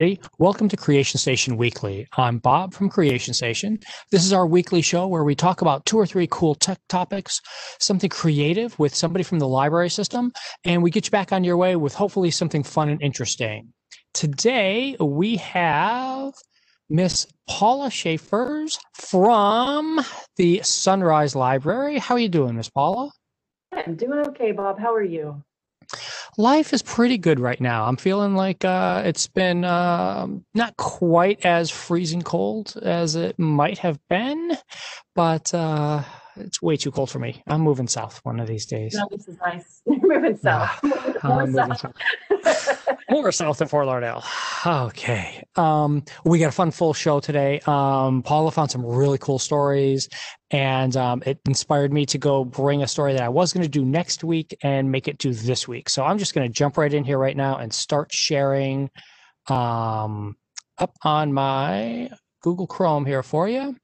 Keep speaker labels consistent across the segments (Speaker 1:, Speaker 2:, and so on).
Speaker 1: Hey, welcome to Creation Station Weekly. I'm Bob from Creation Station. This is our weekly show where we talk about two or three cool tech topics, something creative with somebody from the library system, and we get you back on your way with hopefully something fun and interesting. Today we have Miss Paula Shavers from the Sunrise Library. How are you doing, Miss Paula?
Speaker 2: I'm doing okay, Bob. How are you?
Speaker 1: Life is pretty good right now. I'm feeling like uh, it's been uh, not quite as freezing cold as it might have been, but uh, it's way too cold for me. I'm moving south one of these days.
Speaker 2: No, this is nice. You're moving south.
Speaker 1: More, moving south. More south than Fort Lauderdale. Okay. Um, we got a fun full show today. Um, Paula found some really cool stories, and um, it inspired me to go bring a story that I was going to do next week and make it do this week. So I'm just going to jump right in here right now and start sharing um, up on my Google Chrome here for you.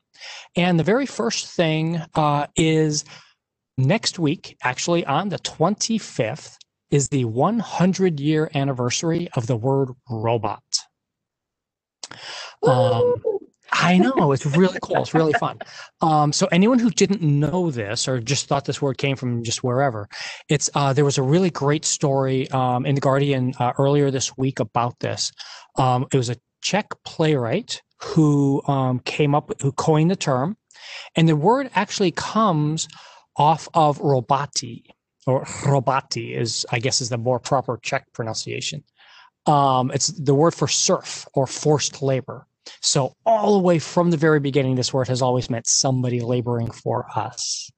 Speaker 1: And the very first thing uh, is next week, actually on the 25th, is the 100 year anniversary of the word robot. Um, I know it's really cool. It's really fun. Um, so anyone who didn't know this or just thought this word came from just wherever, it's uh, there was a really great story um, in the Guardian uh, earlier this week about this. Um, it was a Czech playwright who um, came up, who coined the term, and the word actually comes off of robati, or robati is, I guess, is the more proper Czech pronunciation. Um, it's the word for serf or forced labor. So all the way from the very beginning, this word has always meant somebody laboring for us.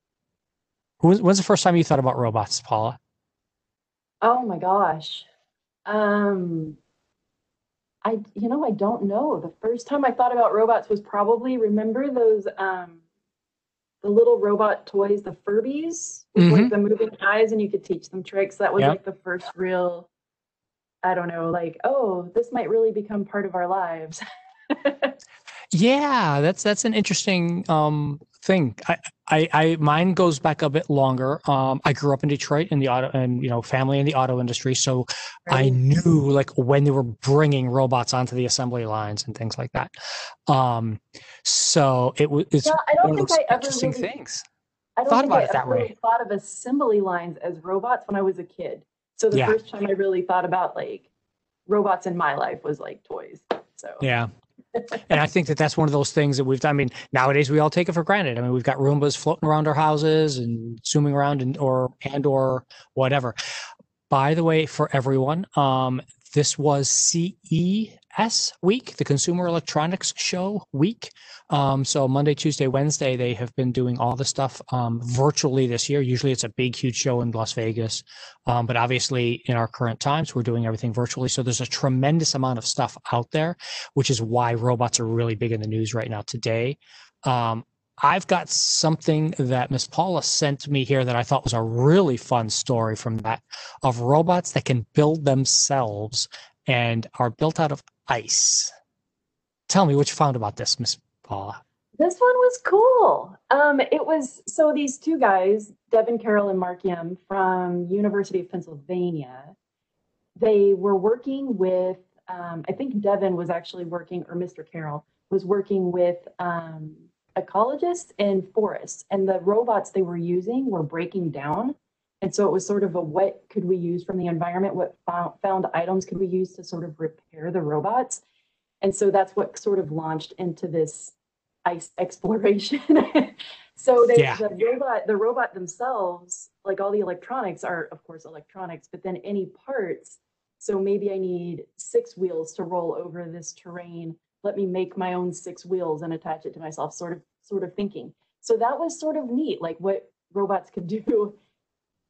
Speaker 1: When's the first time you thought about robots, Paula?
Speaker 2: Oh my gosh. Um, I, you know, I don't know. The first time I thought about robots was probably remember those, um, the little robot toys, the Furbies, with mm-hmm. like the moving eyes, and you could teach them tricks. That was yep. like the first real, I don't know, like, oh, this might really become part of our lives.
Speaker 1: yeah, that's that's an interesting um, thing. I, I, I, mine goes back a bit longer. Um, I grew up in Detroit in the auto and you know family in the auto industry, so right. I knew like when they were bringing robots onto the assembly lines and things like that. Um, so it was it's
Speaker 2: yeah, I don't think I ever
Speaker 1: really, things.
Speaker 2: I don't thought think about I it that way. Thought of assembly lines as robots when I was a kid. So the yeah. first time I really thought about like robots in my life was like toys. So
Speaker 1: yeah, and I think that that's one of those things that we've done. I mean, nowadays we all take it for granted. I mean, we've got Roombas floating around our houses and zooming around and or and or whatever. By the way, for everyone, um, this was CES week, the Consumer Electronics Show week. Um, so Monday, Tuesday, Wednesday, they have been doing all the stuff um, virtually this year. Usually it's a big, huge show in Las Vegas. Um, but obviously, in our current times, we're doing everything virtually. So there's a tremendous amount of stuff out there, which is why robots are really big in the news right now today. Um, I've got something that Miss Paula sent me here that I thought was a really fun story from that of robots that can build themselves and are built out of ice. Tell me what you found about this, Miss Paula.
Speaker 2: This one was cool. Um, it was so these two guys, Devin Carroll and Mark Yim from University of Pennsylvania, they were working with. Um, I think Devin was actually working, or Mr. Carroll was working with um, ecologists in forests, and the robots they were using were breaking down. And so it was sort of a what could we use from the environment? What found, found items could we use to sort of repair the robots? And so that's what sort of launched into this ice exploration. so they, yeah. the robot, the robot themselves, like all the electronics are of course electronics, but then any parts. So maybe I need six wheels to roll over this terrain let me make my own six wheels and attach it to myself sort of sort of thinking. So that was sort of neat like what robots could do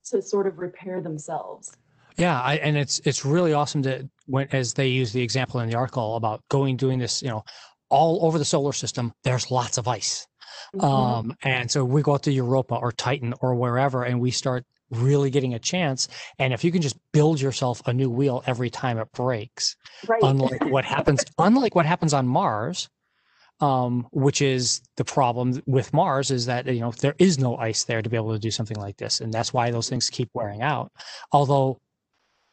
Speaker 2: to sort of repair themselves.
Speaker 1: Yeah I, and it's it's really awesome to when as they use the example in the article about going doing this you know all over the solar system there's lots of ice. Mm-hmm. um and so we go out to europa or titan or wherever and we start really getting a chance. And if you can just build yourself a new wheel every time it breaks, right. unlike what happens, unlike what happens on Mars, um, which is the problem with Mars is that you know there is no ice there to be able to do something like this, and that's why those things keep wearing out. Although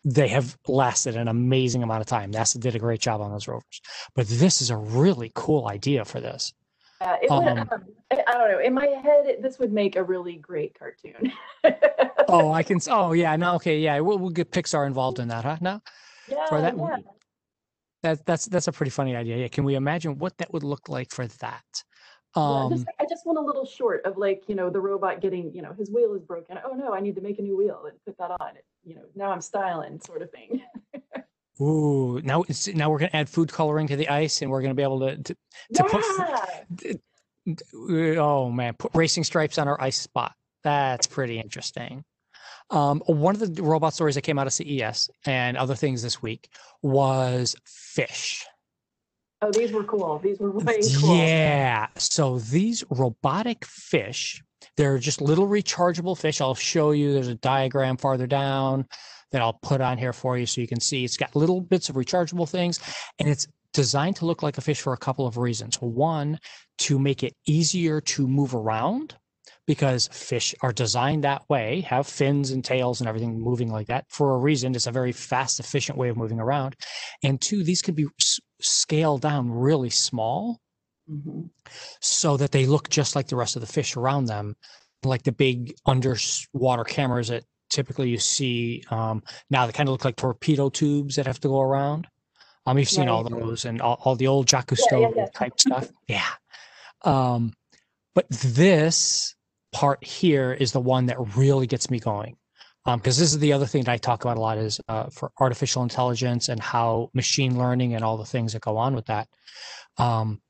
Speaker 1: they have lasted an amazing amount of time. NASA did a great job on those rovers. But this is a really cool idea for this.
Speaker 2: Uh, it would,
Speaker 1: Um,
Speaker 2: um, I I don't know. In my head, it, this would make a really great cartoon.
Speaker 1: Oh, I can. Oh, yeah. No, okay, yeah. We'll, we'll get Pixar involved in that, huh? No,
Speaker 2: yeah,
Speaker 1: for that.
Speaker 2: yeah.
Speaker 1: That that's that's a pretty funny idea. Yeah. Can we imagine what that would look like for that?
Speaker 2: Yeah,
Speaker 1: Um,
Speaker 2: just, I just want a little short of like, you know, the robot getting, you know, his wheel is broken. Oh no, I need to make a new wheel and put that on. You know, now I'm styling sort of thing.
Speaker 1: ooh, now it's now we're gonna add food coloring to the ice, and we're gonna be able to to, to put.
Speaker 2: yeah.
Speaker 1: d- d- Oh man, put racing stripes on our ice spot. That's pretty interesting. Um, one of the robot stories that came out of CES and other things this week was fish.
Speaker 2: Oh, these were cool. These were way cool.
Speaker 1: Yeah. So these robotic fish, they're just little rechargeable fish. I'll show you. There's a diagram farther down that I'll put on here for you so you can see. It's got little bits of rechargeable things and it's designed to look like a fish for a couple of reasons. One, to make it easier to move around because fish are designed that way, have fins and tails and everything moving like that for a reason. It's a very fast, efficient way of moving around. And two, these can be scaled down really small
Speaker 2: Mhm.
Speaker 1: so that they look just like the rest of the fish around them, like the big underwater cameras that typically you see um, now. They kind of look like torpedo tubes that have to go around. Um, you've seen all those and all, all the old Jacques
Speaker 2: Yeah, yeah, yeah.
Speaker 1: type stuff. Yeah. Um, but this part here is the one that really gets me going. Because this is the other thing that I talk about a lot is uh, for artificial intelligence and how machine learning and all the things that go on with that. Um,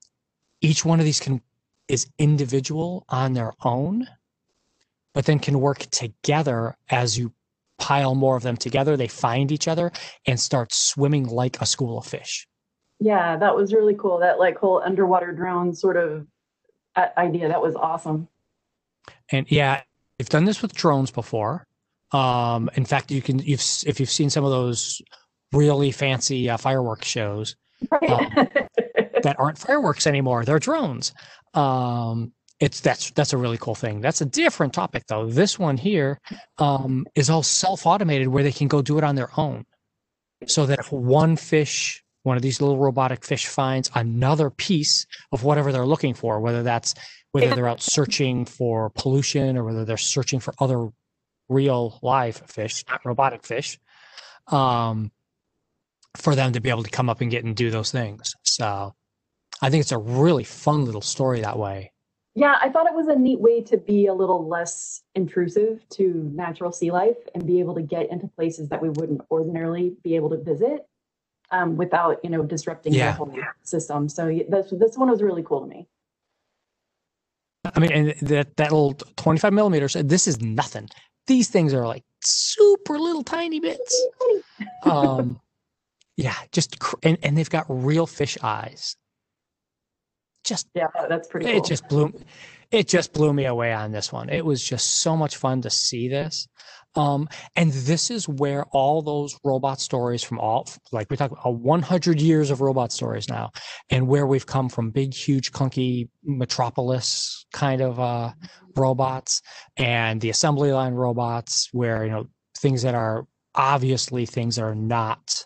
Speaker 1: each one of these can is individual on their own, but then can work together as you pile more of them together. They find each other and start swimming like a school of fish.
Speaker 2: Yeah, that was really cool. That like whole underwater drone sort of uh, idea. That was awesome.
Speaker 1: And yeah, we've done this with drones before. Um, in fact, you can you've if you've seen some of those really fancy uh, fireworks shows
Speaker 2: Right.
Speaker 1: that aren't fireworks anymore, they're drones. Um, it's that's that's a really cool thing. That's a different topic though. This one here um, is all self-automated where they can go do it on their own. So that if one fish, one of these little robotic fish finds another piece of whatever they're looking for, whether that's whether they're out searching for pollution or whether they're searching for other real live fish, not robotic fish, um, for them to be able to come up and get and do those things. So I think it's a really fun little story that way.
Speaker 2: Yeah, I thought it was a neat way to be a little less intrusive to natural sea life and be able to get into places that we wouldn't ordinarily be able to visit um, without, you know, disrupting
Speaker 1: Yeah.
Speaker 2: the whole system. So this this one was really cool to me.
Speaker 1: I mean, and that that little 25 millimeters, this is nothing. These things are like super little tiny bits. Um, yeah, just cr- and, and they've got real fish eyes. Just
Speaker 2: Yeah, that's pretty cool.
Speaker 1: it just blew it just blew me away on this one. It was just so much fun to see this. Um and this is where all those robot stories from all like we talk about 100 years of robot stories now and where we've come from big huge clunky metropolis kind of uh robots and the assembly line robots where you know things that are obviously things that are not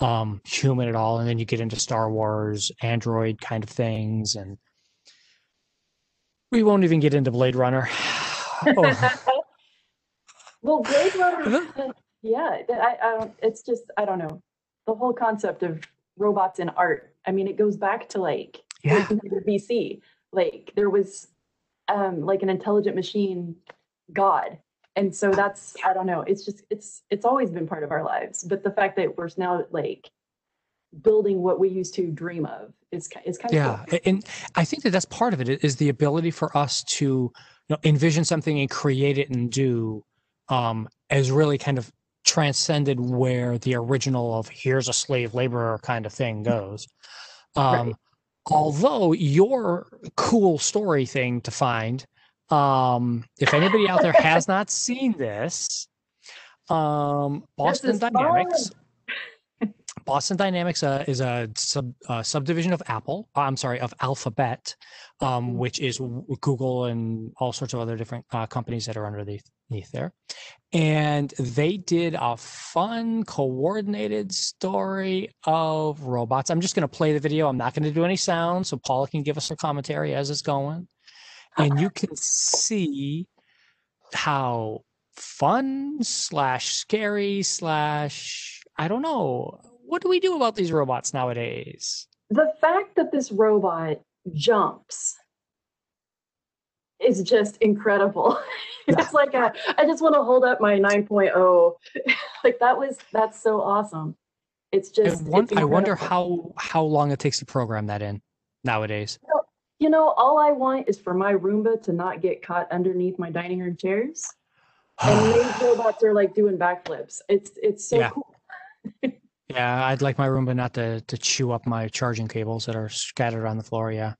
Speaker 1: um human at all and then you get into star wars android kind of things and we won't even get into blade runner Oh,
Speaker 2: well, Blade Runner,
Speaker 1: Uh-huh.
Speaker 2: yeah, I, I it's just, I don't know. The whole concept of robots in art, I mean, it goes back to like
Speaker 1: yeah
Speaker 2: BC. Like there was um, like an intelligent machine god. And so that's, I don't know, it's just, it's, it's always been part of our lives. But the fact that we're now like building what we used to dream of is, is kind of
Speaker 1: yeah
Speaker 2: cool.
Speaker 1: and i think that that's part of it is the ability for us to you know envision something and create it and do um as really kind of transcended where the original of here's a slave laborer kind of thing goes um
Speaker 2: Right.
Speaker 1: although your cool story thing to find um if anybody out there has not seen this um boston dynamics Boston Dynamics uh, is a sub, uh, subdivision of Apple. uh, I'm sorry, of Alphabet, um,
Speaker 2: Mhm.
Speaker 1: which is Google and all sorts of other different uh, companies that are underneath underneath there. And they did a fun, coordinated story of robots. I'm just going to play the video. I'm not going to do any sound, so Paula can give us a commentary as it's going, and you can see how fun slash scary slash I don't know. What do we do about these robots nowadays?
Speaker 2: The fact that this robot jumps is just incredible. It's like a, I just want to hold up my 9.0. like that was that's so awesome. It's just
Speaker 1: won-
Speaker 2: it's
Speaker 1: I wonder how how long it takes to program that in nowadays.
Speaker 2: You know, all I want is for my Roomba to not get caught underneath my dining room chairs. And these robots are like doing backflips. It's it's so
Speaker 1: Yeah.
Speaker 2: cool.
Speaker 1: yeah, I'd like my Roomba not to to chew up my charging cables that are scattered on the floor. Yeah.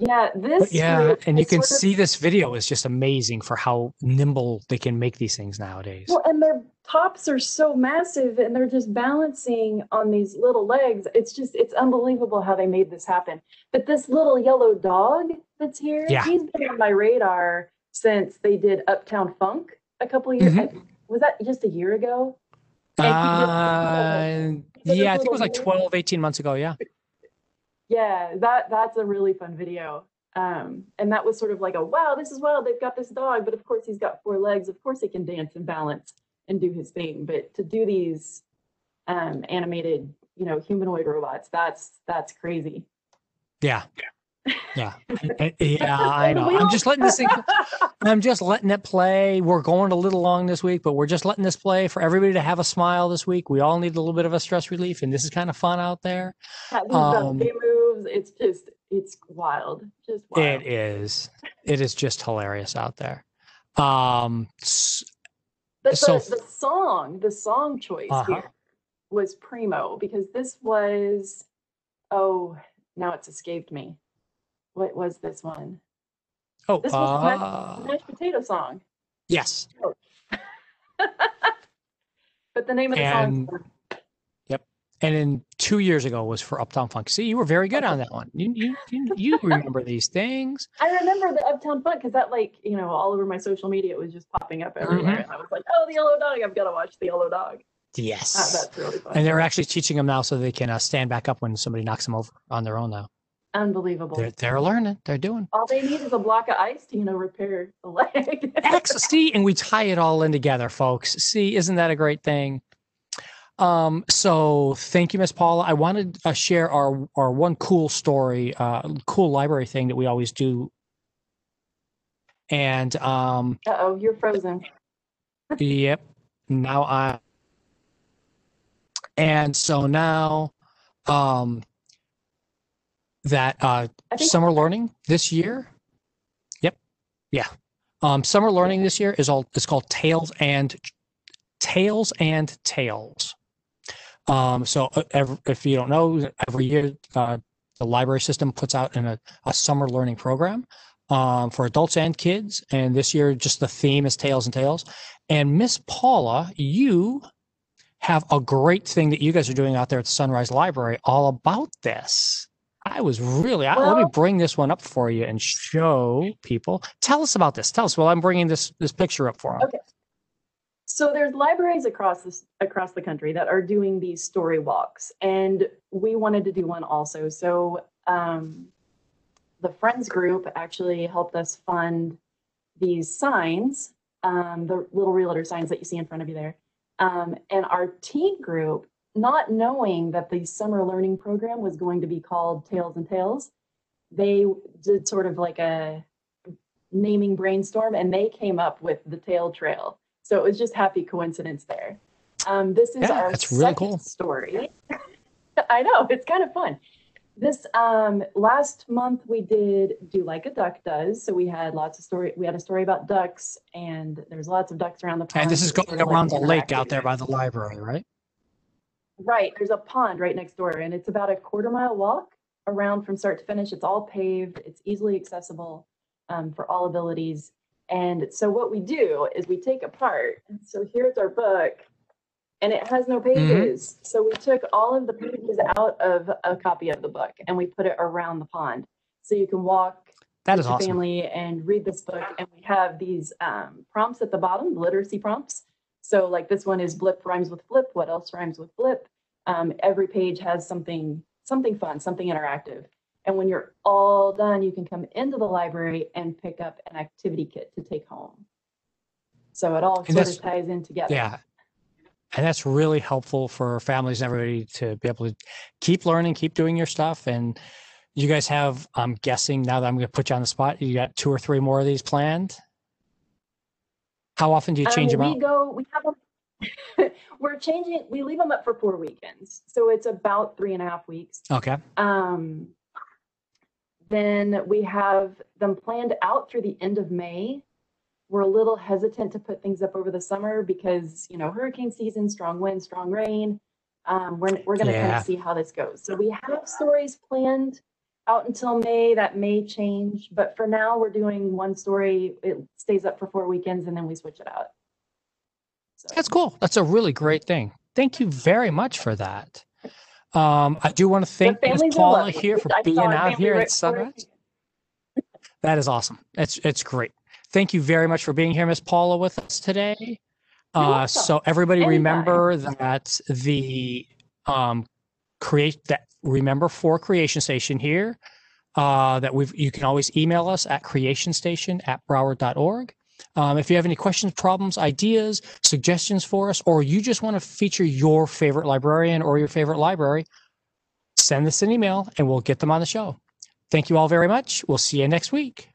Speaker 2: Yeah, this
Speaker 1: But yeah,
Speaker 2: group
Speaker 1: and you can
Speaker 2: sort of-
Speaker 1: see this video is just amazing for how nimble they can make these things nowadays.
Speaker 2: Well, and their tops are so massive and they're just balancing on these little legs. It's just, it's unbelievable how they made this happen. But this little yellow dog that's here,
Speaker 1: Yeah.
Speaker 2: he's been on my radar since they did Uptown Funk a couple years.
Speaker 1: Mhm.
Speaker 2: Was that just a year ago?
Speaker 1: Uh, yeah, I think it was like
Speaker 2: little
Speaker 1: 12, 18 months ago. Yeah.
Speaker 2: Yeah, that that's a really fun video. Um, and that was sort of like a wow, this is wild. They've got this dog, but of course he's got four legs. Of course he can dance and balance and do his thing. But to do these um, animated, you know, humanoid robots, that's that's crazy.
Speaker 1: Yeah. Yeah. Yeah, I know. I'm just letting this thing, I'm just letting it play. We're going a little long this week, but we're just letting this play for everybody to have a smile this week. We all need a little bit of a stress relief, and this is kind of fun out there. Um,
Speaker 2: it's just it's wild, just wild.
Speaker 1: It is. It is just hilarious out there. Um,
Speaker 2: But
Speaker 1: so
Speaker 2: the, the song, the song choice
Speaker 1: Uh-huh.
Speaker 2: here was primo because this was oh now it's escaped me. What was this one?
Speaker 1: oh,
Speaker 2: This was
Speaker 1: uh,
Speaker 2: mashed potato song.
Speaker 1: yes.
Speaker 2: But the name of the
Speaker 1: And-
Speaker 2: song.
Speaker 1: And then two years ago was for Uptown Funk. See, you were very good on that one. You you you, you remember these things.
Speaker 2: I remember the Uptown Funk because that, like, you know, all over my social media, it was just popping up everywhere.
Speaker 1: Mm-hmm.
Speaker 2: And I was like, oh, the yellow dog. I've got to watch the yellow dog.
Speaker 1: Yes.
Speaker 2: that's really fun.
Speaker 1: and they're actually teaching them now so they can uh, stand back up when somebody knocks them over on their own now.
Speaker 2: Unbelievable.
Speaker 1: They're they're learning. They're doing.
Speaker 2: all they need is a block of ice to, you know, repair the leg.
Speaker 1: X see, and we tie it all in together, folks. See, isn't that a great thing? Um, so thank you, Miss Paula. I wanted to share our our one cool story, uh, cool library thing that we always do. And um,
Speaker 2: Uh oh, you're frozen.
Speaker 1: Yep. Now I and so now um that uh summer learning this year. Yep. Yeah. Um summer learning this year is all it's called Tails and Tails and Tails. Um so uh, ev if you don't know every year uh the library system puts out in a, a summer learning program um, for adults and kids. And this year, just the theme is Tails and Tales. And Miss Paula, you have a great thing that you guys are doing out there at the Sunrise Library all about this. I was really, I, let me bring this one up for you and show people. Tell us about this. Tell us. Well, I'm bringing this this picture up for them.
Speaker 2: Okay. So there's libraries across this across the country that are doing these story walks, and we wanted to do one also. So um, the Friends group actually helped us fund these signs, um, the little realtor signs that you see in front of you there. Um, and our teen group, not knowing that the summer learning program was going to be called Tails and Tales, they did sort of like a naming brainstorm and they came up with the tail trail. So it was just happy coincidence there. Um, this is
Speaker 1: Yeah,
Speaker 2: our
Speaker 1: that's really
Speaker 2: second
Speaker 1: cool.
Speaker 2: story. I know it's kind of fun. This um, last month we did do like a duck does. So we had lots of story. We had a story about ducks, and there's lots of ducks around the pond.
Speaker 1: And this is going
Speaker 2: of like
Speaker 1: around the lake out there by the library, right?
Speaker 2: Right. There's a pond right next door, and it's about a quarter mile walk around from start to finish. It's all paved, it's easily accessible um, for all abilities. And so, what we do is we take apart. And so, here's our book. and it has no pages. So we took all of the pages out of a copy of the book and we put it around the pond. So you can walk
Speaker 1: That
Speaker 2: with your
Speaker 1: awesome.
Speaker 2: family and read this book. And we have these um, prompts at the bottom, literacy prompts. So like this one is blip rhymes with flip. What else rhymes with blip? Um, every page has something something fun, something interactive. And when you're all done, you can come into the library and pick up an activity kit to take home. So it all
Speaker 1: And
Speaker 2: sort of ties in together.
Speaker 1: Yeah. And that's really helpful for families and everybody to be able to keep learning, keep doing your stuff. And you guys have, I'm guessing now that I'm going to put you on the spot, you got two or three more of these planned. How often do you change
Speaker 2: Um,
Speaker 1: them
Speaker 2: we
Speaker 1: out?
Speaker 2: go, we have them, we're changing, we leave them up for four weekends. So it's about three and a half weeks.
Speaker 1: Okay.
Speaker 2: Um, then we have them planned out through the end of May. We're a little hesitant to put things up over the summer because, you know, hurricane season, strong wind, strong rain. Um, we're, we're going to kind
Speaker 1: Yeah.
Speaker 2: of see how this goes. So we have stories planned out until May. That may change, but for now, we're doing one story. It stays up for four weekends and then we switch it out. So-
Speaker 1: That's cool. That's a really great thing. Thank you very much for that. Um, I do want to thank Ms. Paula here for
Speaker 2: I
Speaker 1: being out here at Sunrise. That is awesome. It's it's great. Thank you very much for being here, Miss Paula, with us today. Uh, so everybody
Speaker 2: Anytime.
Speaker 1: remember that the um, create that remember for Creation Station here. Uh, that we've you can always email us at creationstation at broward.org. Um, if you have any questions, problems, ideas, suggestions for us, or you just want to feature your favorite librarian or your favorite library, send us an email and we'll get them on the show. Thank you all very much. We'll see you next week.